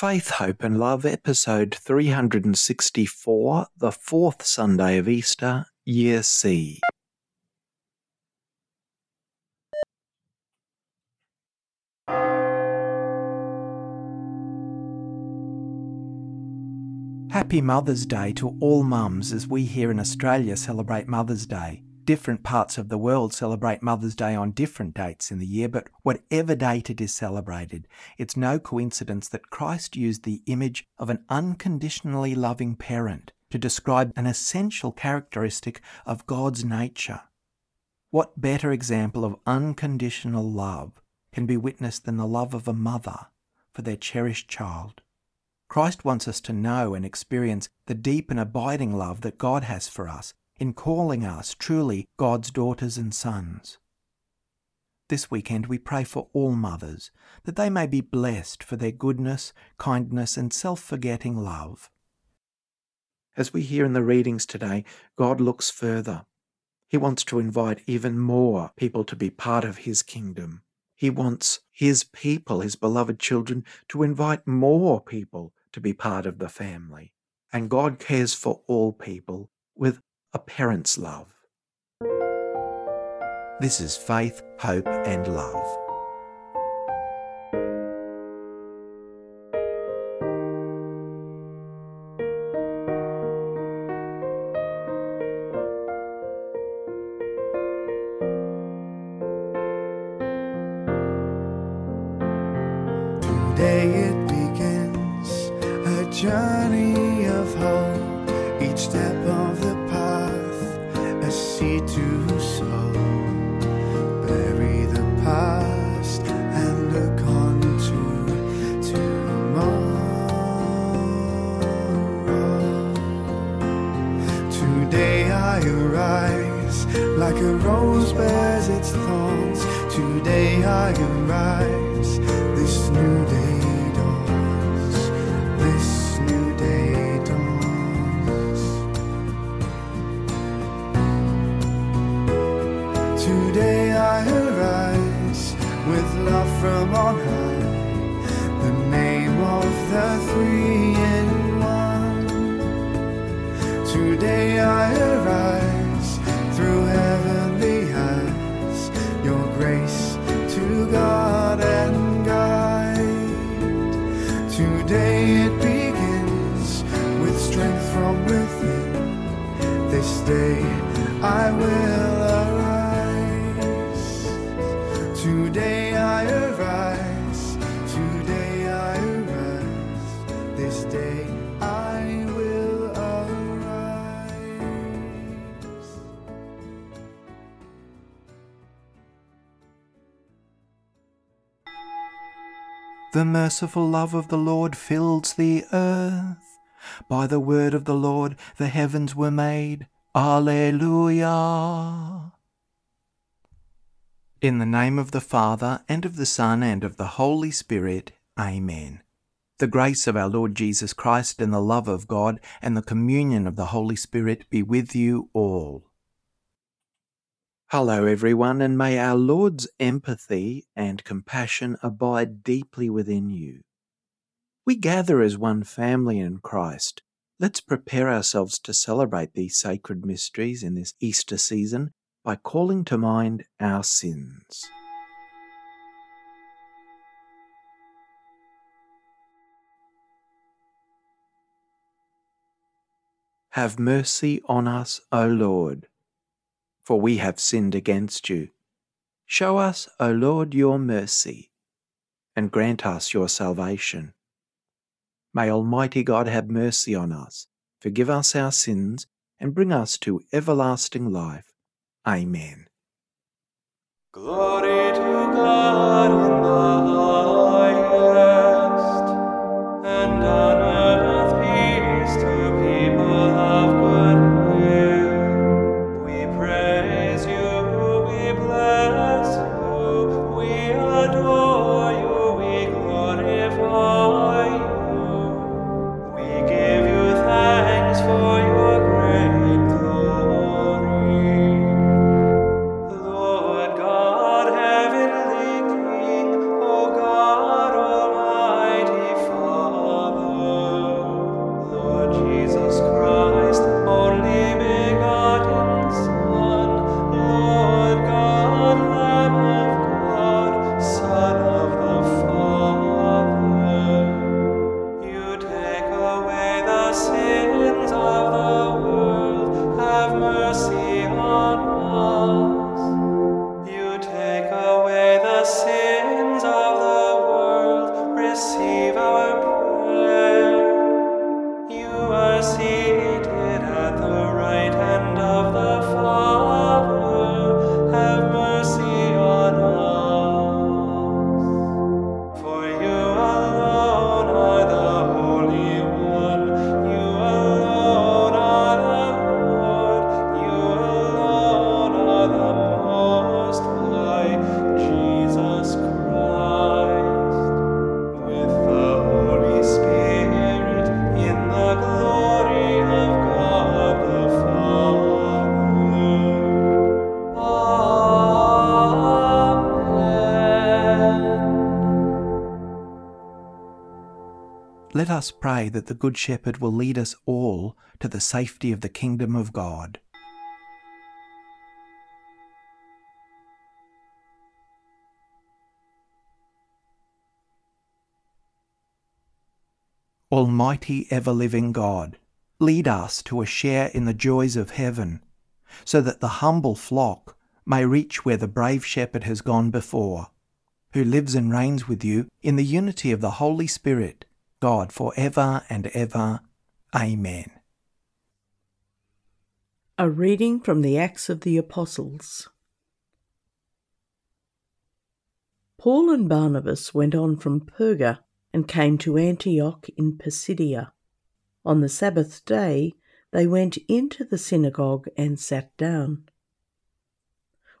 Faith, Hope and Love, episode 364, the fourth Sunday of Easter, Year C. Happy Mother's Day to all mums as we here in Australia celebrate Mother's Day. Different parts of the world celebrate Mother's Day on different dates in the year, but whatever date it is celebrated, it's no coincidence that Christ used the image of an unconditionally loving parent to describe an essential characteristic of God's nature. What better example of unconditional love can be witnessed than the love of a mother for their cherished child? Christ wants us to know and experience the deep and abiding love that God has for us in calling us truly God's daughters and sons. This weekend we pray for all mothers that they may be blessed for their goodness, kindness, and self forgetting love. As we hear in the readings today, God looks further. He wants to invite even more people to be part of His kingdom. He wants His people, His beloved children, to invite more people to be part of the family. And God cares for all people with a parent's love. This is faith, hope, and love. The name of the three in one. Today I arise through heavenly eyes. Your grace to God and guide. Today it begins with strength from within. This day I will The merciful love of the Lord fills the earth. By the word of the Lord the heavens were made. Alleluia. In the name of the Father, and of the Son, and of the Holy Spirit. Amen. The grace of our Lord Jesus Christ, and the love of God, and the communion of the Holy Spirit be with you all. Hello, everyone, and may our Lord's empathy and compassion abide deeply within you. We gather as one family in Christ. Let's prepare ourselves to celebrate these sacred mysteries in this Easter season by calling to mind our sins. Have mercy on us, O Lord, for we have sinned against you. Show us, O Lord, your mercy, and grant us your salvation. May Almighty God have mercy on us, forgive us our sins, and bring us to everlasting life. Amen. Glory to God in the highest, and on let us pray that the Good Shepherd will lead us all to the safety of the kingdom of God. Almighty ever living God, lead us to a share in the joys of heaven, so that the humble flock may reach where the brave shepherd has gone before, who lives and reigns with you in the unity of the Holy Spirit, God for ever and ever. Amen. A reading from the Acts of the Apostles. Paul and Barnabas went on from Perga and came to Antioch in Pisidia. On the Sabbath day, they went into the synagogue and sat down.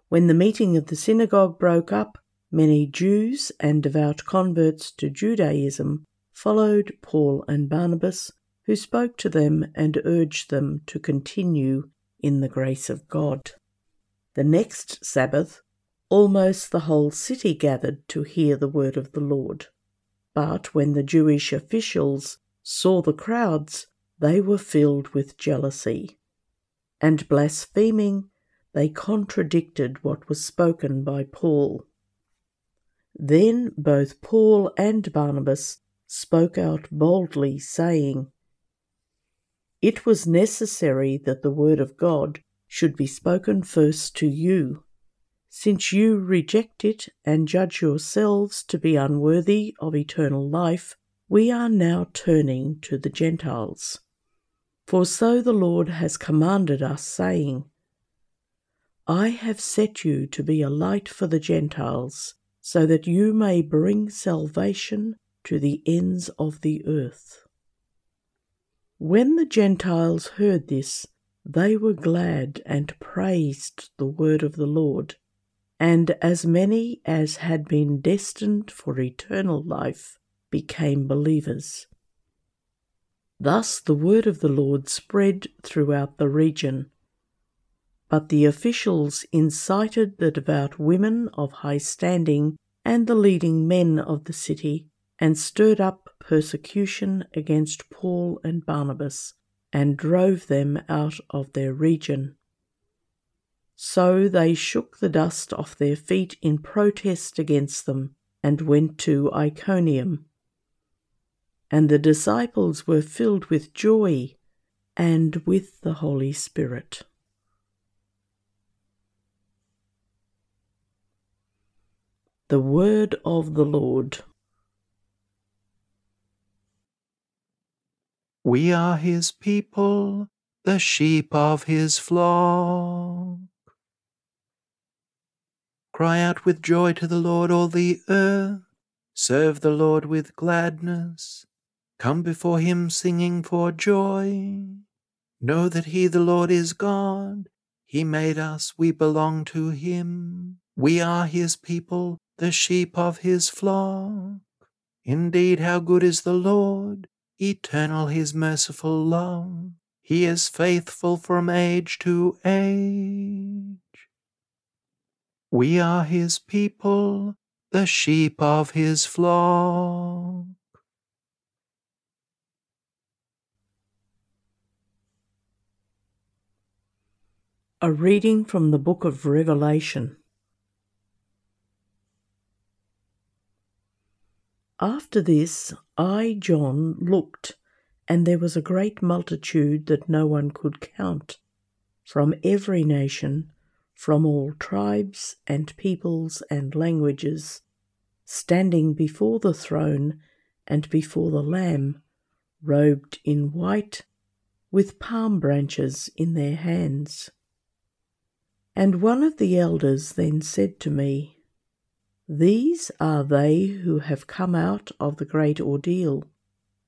When the meeting of the synagogue broke up, many Jews and devout converts to Judaism followed Paul and Barnabas, who spoke to them and urged them to continue in the grace of God. The next Sabbath, almost the whole city gathered to hear the word of the Lord. But when the Jewish officials saw the crowds, they were filled with jealousy. And blaspheming, they contradicted what was spoken by Paul. Then both Paul and Barnabas spoke out boldly, saying, It was necessary that the word of God should be spoken first to you since you reject it and judge yourselves to be unworthy of eternal life, we are now turning to the Gentiles. For so the Lord has commanded us, saying, I have set you to be a light for the Gentiles, so that you may bring salvation to the ends of the earth. When the Gentiles heard this, they were glad and praised the word of the Lord and as many as had been destined for eternal life became believers. Thus the word of the Lord spread throughout the region. But the officials incited the devout women of high standing and the leading men of the city, and stirred up persecution against Paul and Barnabas, and drove them out of their region. So they shook the dust off their feet in protest against them and went to Iconium. And the disciples were filled with joy and with the Holy Spirit. The Word of the Lord. We are his people, the sheep of his flock. Cry out with joy to the Lord, all the earth. Serve the Lord with gladness. Come before him singing for joy. Know that he, the Lord, is God. He made us, we belong to him. We are his people, the sheep of his flock. Indeed, how good is the Lord, eternal his merciful love. He is faithful from age to age. We are his people, the sheep of his flock. A reading from the book of Revelation. After this, I, John, looked, and there was a great multitude that no one could count, from every nation from all tribes and peoples and languages, standing before the throne and before the Lamb, robed in white, with palm branches in their hands. And one of the elders then said to me, These are they who have come out of the great ordeal.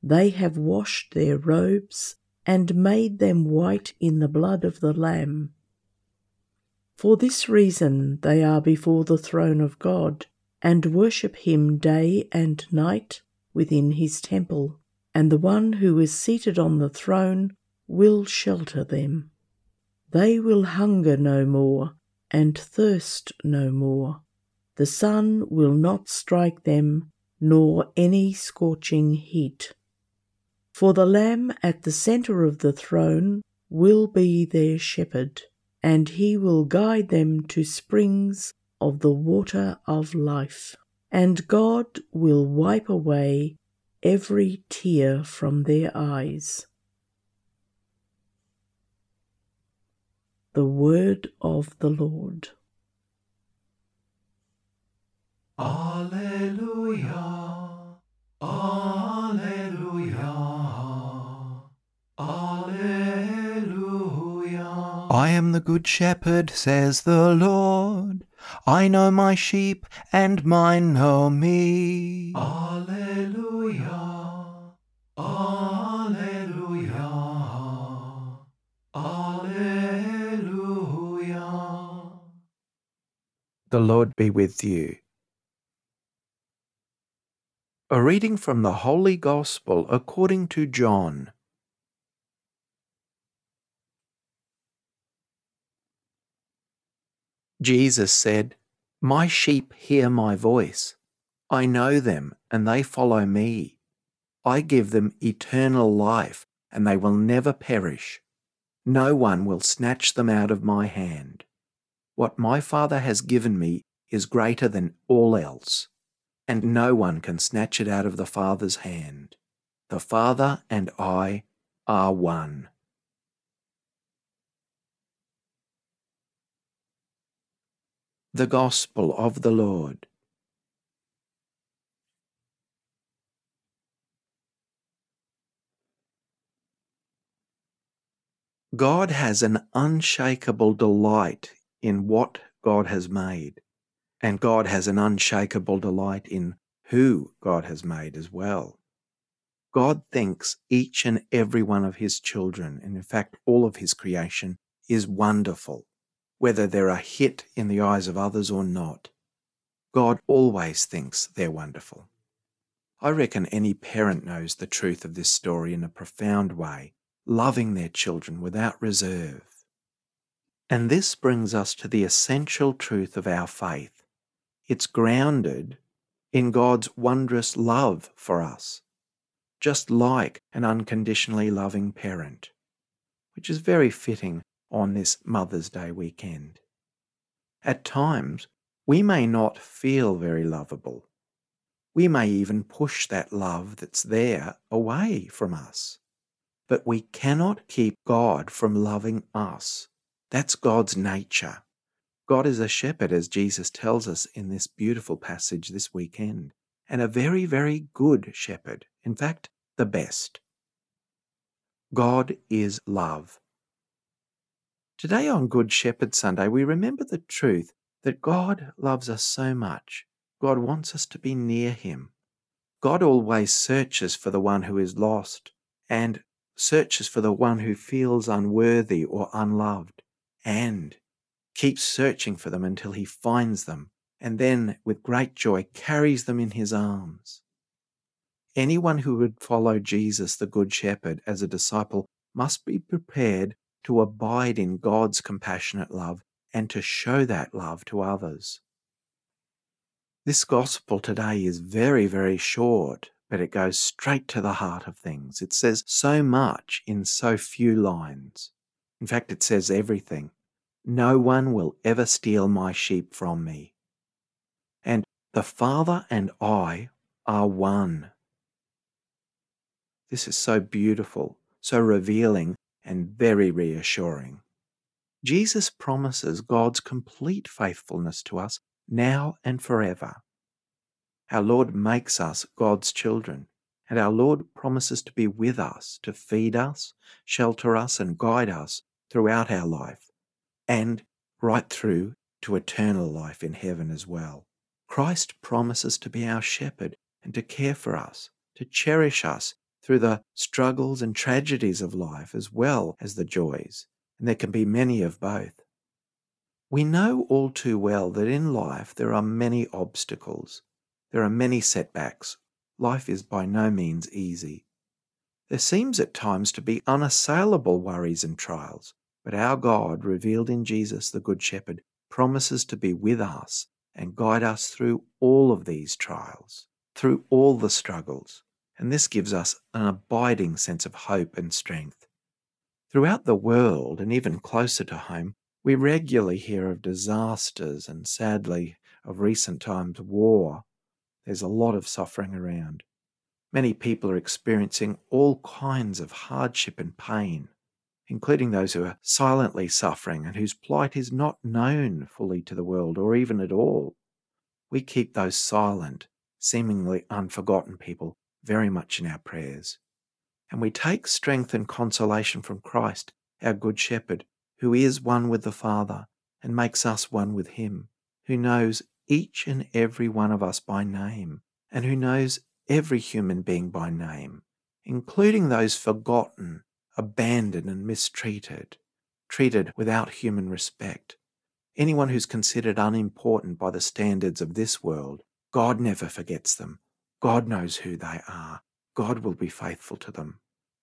They have washed their robes and made them white in the blood of the Lamb. For this reason they are before the throne of God, and worship him day and night within his temple, and the one who is seated on the throne will shelter them. They will hunger no more, and thirst no more. The sun will not strike them, nor any scorching heat. For the Lamb at the centre of the throne will be their shepherd, and he will guide them to springs of the water of life. And God will wipe away every tear from their eyes. The Word of the Lord. Alleluia. Alleluia. Alleluia. I am the good shepherd, says the Lord. I know my sheep, and mine know me. Alleluia. Alleluia. Alleluia. The Lord be with you. A reading from the Holy Gospel according to John. Jesus said, My sheep hear my voice. I know them, and they follow me. I give them eternal life, and they will never perish. No one will snatch them out of my hand. What my Father has given me is greater than all else, and no one can snatch it out of the Father's hand. The Father and I are one. The Gospel of the Lord. God has an unshakable delight in what God has made, and God has an unshakable delight in who God has made as well. God thinks each and every one of his children, and in fact all of his creation, is wonderful, whether they're a hit in the eyes of others or not. God always thinks they're wonderful. I reckon any parent knows the truth of this story in a profound way loving their children without reserve. And this brings us to the essential truth of our faith. It's grounded in God's wondrous love for us, just like an unconditionally loving parent, which is very fitting on this Mother's Day weekend. At times, we may not feel very lovable. We may even push that love that's there away from us. But we cannot keep God from loving us. That's God's nature. God is a shepherd, as Jesus tells us in this beautiful passage this weekend, and a very, very good shepherd. In fact, the best. God is love. Today on Good Shepherd Sunday, we remember the truth that God loves us so much. God wants us to be near Him. God always searches for the one who is lost, and searches for the one who feels unworthy or unloved, and keeps searching for them until he finds them, and then, with great joy, carries them in his arms. Anyone who would follow Jesus, the Good Shepherd, as a disciple must be prepared to abide in God's compassionate love and to show that love to others. This gospel today is very, very short, but it goes straight to the heart of things. It says so much in so few lines. In fact, it says everything. No one will ever steal my sheep from me. And the Father and I are one. This is so beautiful, so revealing, and very reassuring. Jesus promises God's complete faithfulness to us now and forever. Our Lord makes us God's children, and our Lord promises to be with us, to feed us, shelter us, and guide us throughout our life, and right through to eternal life in heaven as well. Christ promises to be our shepherd and to care for us, to cherish us through the struggles and tragedies of life as well as the joys, and there can be many of both. We know all too well that in life there are many obstacles, there are many setbacks. Life is by no means easy. There seems at times to be unassailable worries and trials, but our God, revealed in Jesus the Good Shepherd, promises to be with us and guide us through all of these trials, through all the struggles, and this gives us an abiding sense of hope and strength. Throughout the world, and even closer to home, we regularly hear of disasters and sadly, of recent times, war. There's a lot of suffering around. Many people are experiencing all kinds of hardship and pain, including those who are silently suffering and whose plight is not known fully to the world or even at all. We keep those silent, seemingly unforgotten people very much in our prayers. And we take strength and consolation from Christ, our Good Shepherd, who is one with the Father and makes us one with Him, who knows each and every one of us by name, and who knows every human being by name, including those forgotten, abandoned, and mistreated, treated without human respect. Anyone who's considered unimportant by the standards of this world, God never forgets them. God knows who they are. God will be faithful to them.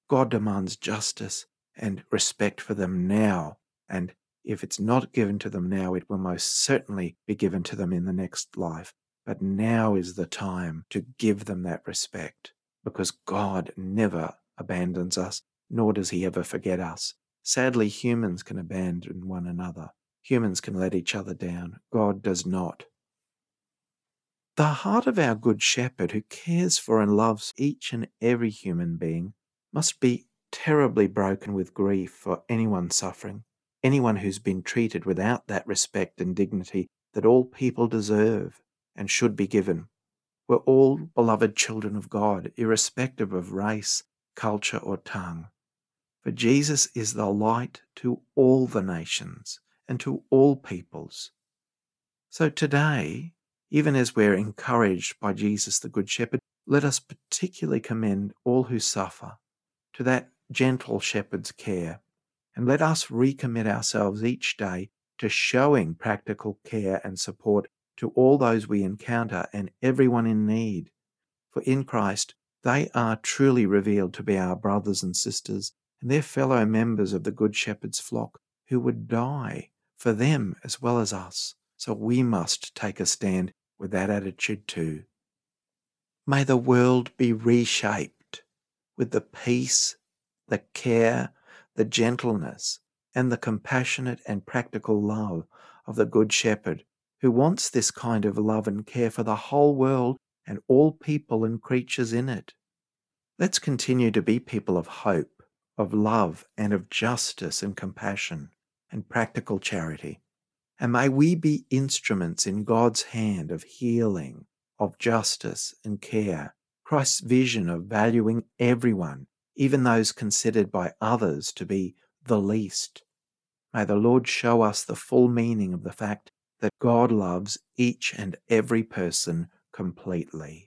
God demands justice and respect for them now. And if it's not given to them now, it will most certainly be given to them in the next life. But now is the time to give them that respect because God never abandons us, nor does he ever forget us. Sadly, humans can abandon one another. Humans can let each other down. God does not. The heart of our Good Shepherd, who cares for and loves each and every human being, must be terribly broken with grief for anyone suffering, anyone who's been treated without that respect and dignity that all people deserve and should be given. We're all beloved children of God, irrespective of race, culture, or tongue. For Jesus is the light to all the nations and to all peoples. So today, even as we're encouraged by Jesus the Good Shepherd, let us particularly commend all who suffer to that gentle shepherd's care, and let us recommit ourselves each day to showing practical care and support to all those we encounter and everyone in need. For in Christ, they are truly revealed to be our brothers and sisters and their fellow members of the Good Shepherd's flock who would die for them as well as us. So we must take a stand with that attitude too. May the world be reshaped with the peace, the care, the gentleness, and the compassionate and practical love of the Good Shepherd, who wants this kind of love and care for the whole world and all people and creatures in it. Let's continue to be people of hope, of love, and of justice and compassion and practical charity. And may we be instruments in God's hand of healing, of justice and care, Christ's vision of valuing everyone, even those considered by others to be the least. May the Lord show us the full meaning of the fact that God loves each and every person completely.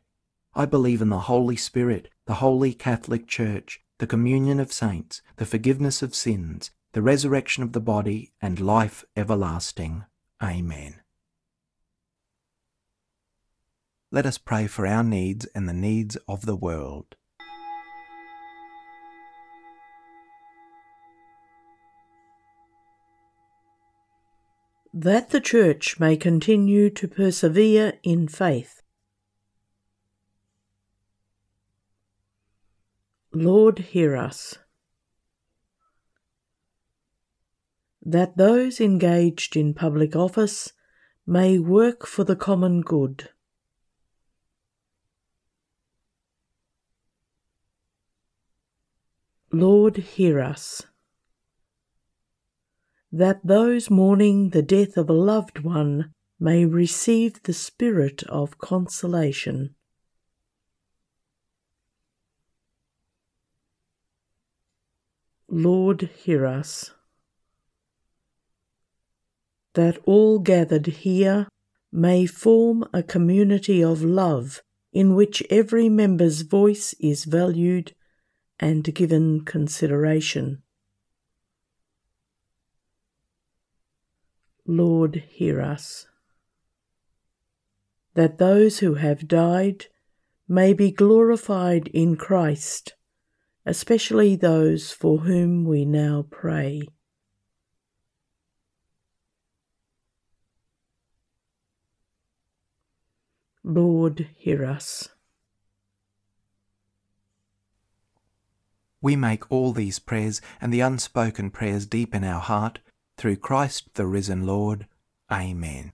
I believe in the Holy Spirit, the Holy Catholic Church, the communion of saints, the forgiveness of sins, the resurrection of the body, and life everlasting. Amen. Let us pray for our needs and the needs of the world. That the Church may continue to persevere in faith Lord, hear us. That those engaged in public office may work for the common good. Lord, hear us. That those mourning the death of a loved one may receive the spirit of consolation. Lord, hear us. That all gathered here may form a community of love in which every member's voice is valued and given consideration. Lord, hear us. That those who have died may be glorified in Christ, especially those for whom we now pray. Lord, hear us. We make all these prayers and the unspoken prayers deep in our heart through Christ the risen Lord. Amen.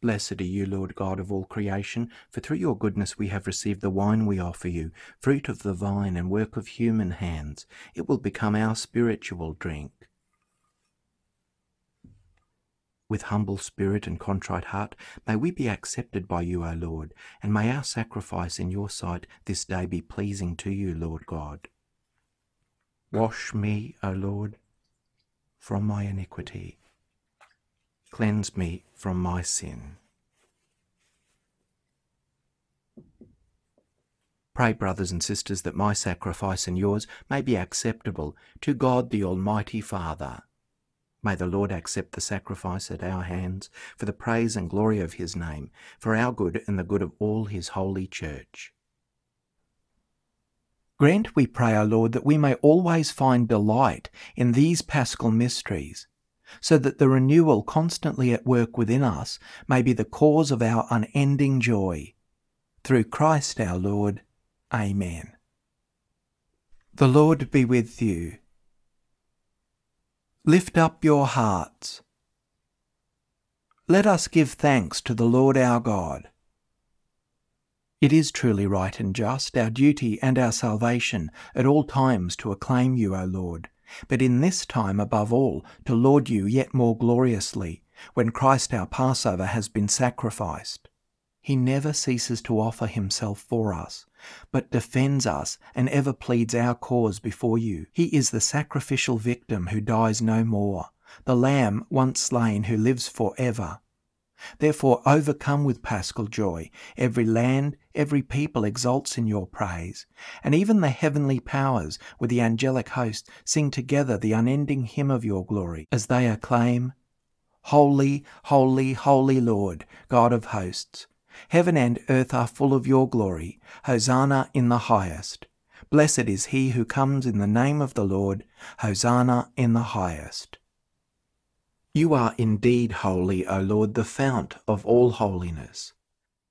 Blessed are you, Lord God of all creation, for through your goodness we have received the wine we offer you, fruit of the vine and work of human hands. It will become our spiritual drink. With humble spirit and contrite heart, may we be accepted by you, O Lord, and may our sacrifice in your sight this day be pleasing to you, Lord God. Wash me, O Lord, from my iniquity. Cleanse me from my sin. Pray, brothers and sisters, that my sacrifice and yours may be acceptable to God the Almighty Father. May the Lord accept the sacrifice at our hands for the praise and glory of his name, for our good and the good of all his holy church. Grant, we pray, O Lord, that we may always find delight in these paschal mysteries, so that the renewal constantly at work within us may be the cause of our unending joy. Through Christ our Lord. Amen. The Lord be with you. Lift up your hearts. Let us give thanks to the Lord our God. It is truly right and just, our duty and our salvation, at all times to acclaim you, O Lord, but in this time above all to laud you yet more gloriously, when Christ our Passover has been sacrificed. He never ceases to offer himself for us, but defends us and ever pleads our cause before you. He is the sacrificial victim who dies no more, the Lamb once slain who lives for ever. Therefore, overcome with paschal joy, every land, every people exults in your praise, and even the heavenly powers with the angelic host sing together the unending hymn of your glory, as they acclaim, Holy, holy, holy Lord, God of hosts, heaven and earth are full of your glory. Hosanna in the highest. Blessed is he who comes in the name of the Lord. Hosanna in the highest. You are indeed holy, O Lord, the fount of all holiness.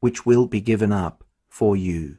which will be given up for you.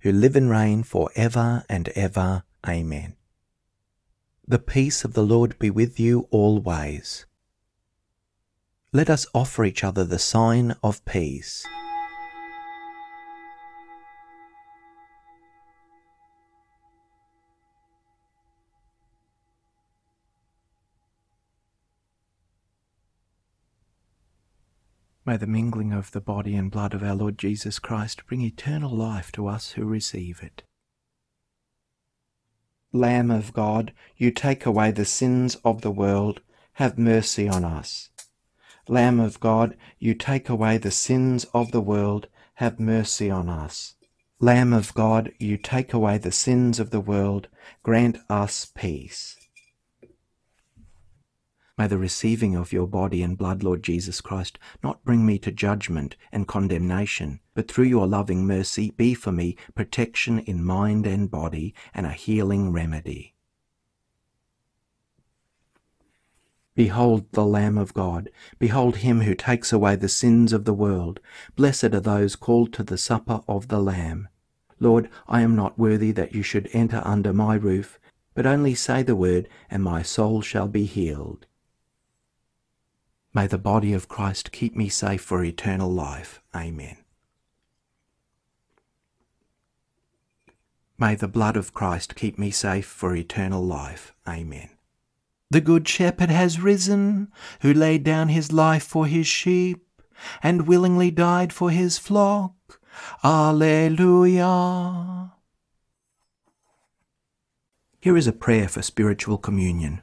who live and reign for ever and ever. Amen. The peace of the Lord be with you always. Let us offer each other the sign of peace. May the mingling of the body and blood of our Lord Jesus Christ bring eternal life to us who receive it. Lamb of God, you take away the sins of the world, have mercy on us. Lamb of God, you take away the sins of the world, have mercy on us. Lamb of God, you take away the sins of the world, grant us peace. May the receiving of your body and blood, Lord Jesus Christ, not bring me to judgment and condemnation, but through your loving mercy be for me protection in mind and body and a healing remedy. Behold the Lamb of God. Behold him who takes away the sins of the world. Blessed are those called to the supper of the Lamb. Lord, I am not worthy that you should enter under my roof, but only say the word, and my soul shall be healed. May the body of Christ keep me safe for eternal life. Amen. May the blood of Christ keep me safe for eternal life. Amen. The Good Shepherd has risen, who laid down his life for his sheep. and willingly died for his flock. Alleluia. Here is a prayer for spiritual communion.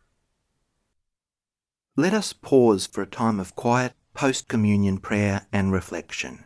Let us pause for a time of quiet post communion prayer and reflection.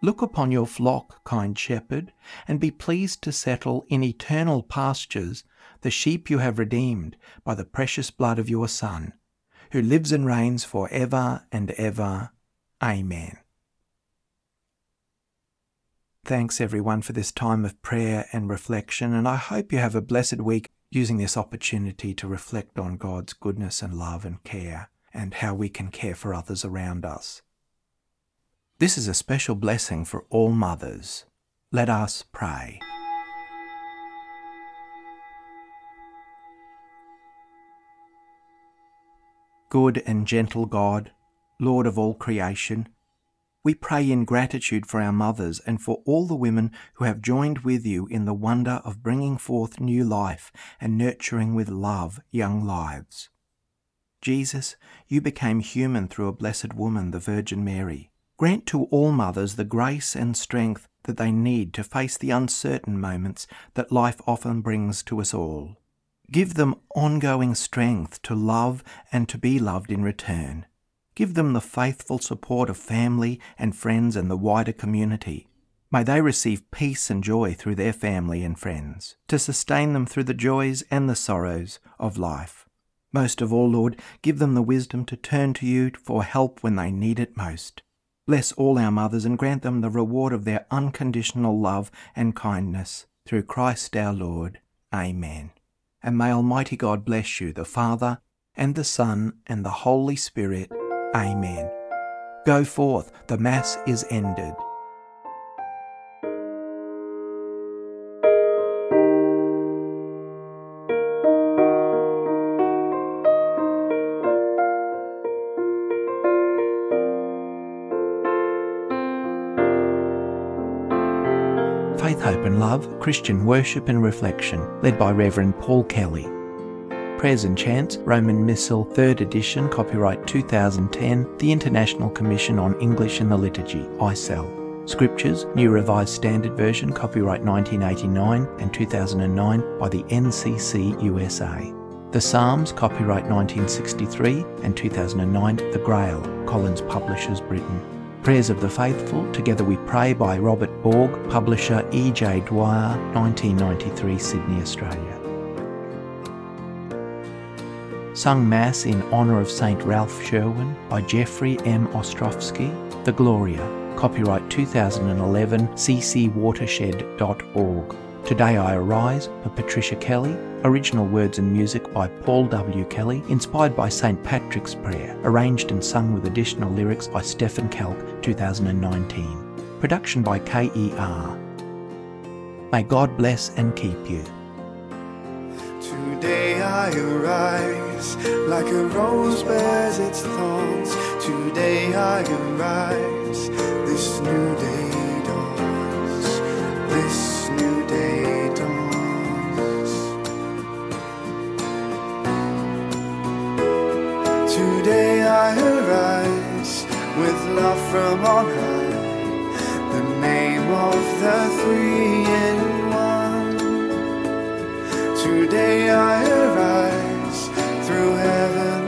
Look upon your flock, kind shepherd, and be pleased to settle in eternal pastures the sheep you have redeemed by the precious blood of your Son, who lives and reigns for ever and ever. Amen. Thanks everyone for this time of prayer and reflection, and I hope you have a blessed week using this opportunity to reflect on God's goodness and love and care, and how we can care for others around us. This is a special blessing for all mothers. Let us pray. Good and gentle God, Lord of all creation, we pray in gratitude for our mothers and for all the women who have joined with you in the wonder of bringing forth new life and nurturing with love young lives. Jesus, you became human through a blessed woman, the Virgin Mary. Grant to all mothers the grace and strength that they need to face the uncertain moments that life often brings to us all. Give them ongoing strength to love and to be loved in return. Give them the faithful support of family and friends and the wider community. May they receive peace and joy through their family and friends, to sustain them through the joys and the sorrows of life. Most of all, Lord, give them the wisdom to turn to you for help when they need it most. Bless all our mothers and grant them the reward of their unconditional love and kindness. Through Christ our Lord. Amen. And may Almighty God bless you, the Father, and the Son, and the Holy Spirit. Amen. Go forth, the Mass is ended. Love, Christian Worship and Reflection, led by Reverend Paul Kelly. Prayers and Chants, Roman Missal, 3rd edition, copyright 2010, the International Commission on English in the Liturgy, ICEL. Scriptures, New Revised Standard Version, copyright 1989 and 2009 by the NCC USA. The Psalms, copyright 1963 and 2009, The Grail, Collins Publishers, Britain. Prayers of the Faithful, Together We Pray by Robert Borg, publisher E.J. Dwyer, 1993, Sydney, Australia. Sung Mass in honour of St. Ralph Sherwin by Jeffrey M. Ostrowski, The Gloria, copyright 2011, ccwatershed.org. Today I Arise by Patricia Kelly, original words and music by Paul W. Kelly, inspired by St. Patrick's Prayer, arranged and sung with additional lyrics by Stephen Kalk, 2019. Production by KER. May God bless and keep you. Today I arise like a rose bears its thorns. Today I arise. This new day dawns. This new day I arise with love from on high. The name of the three in one. Today I arise through heavenly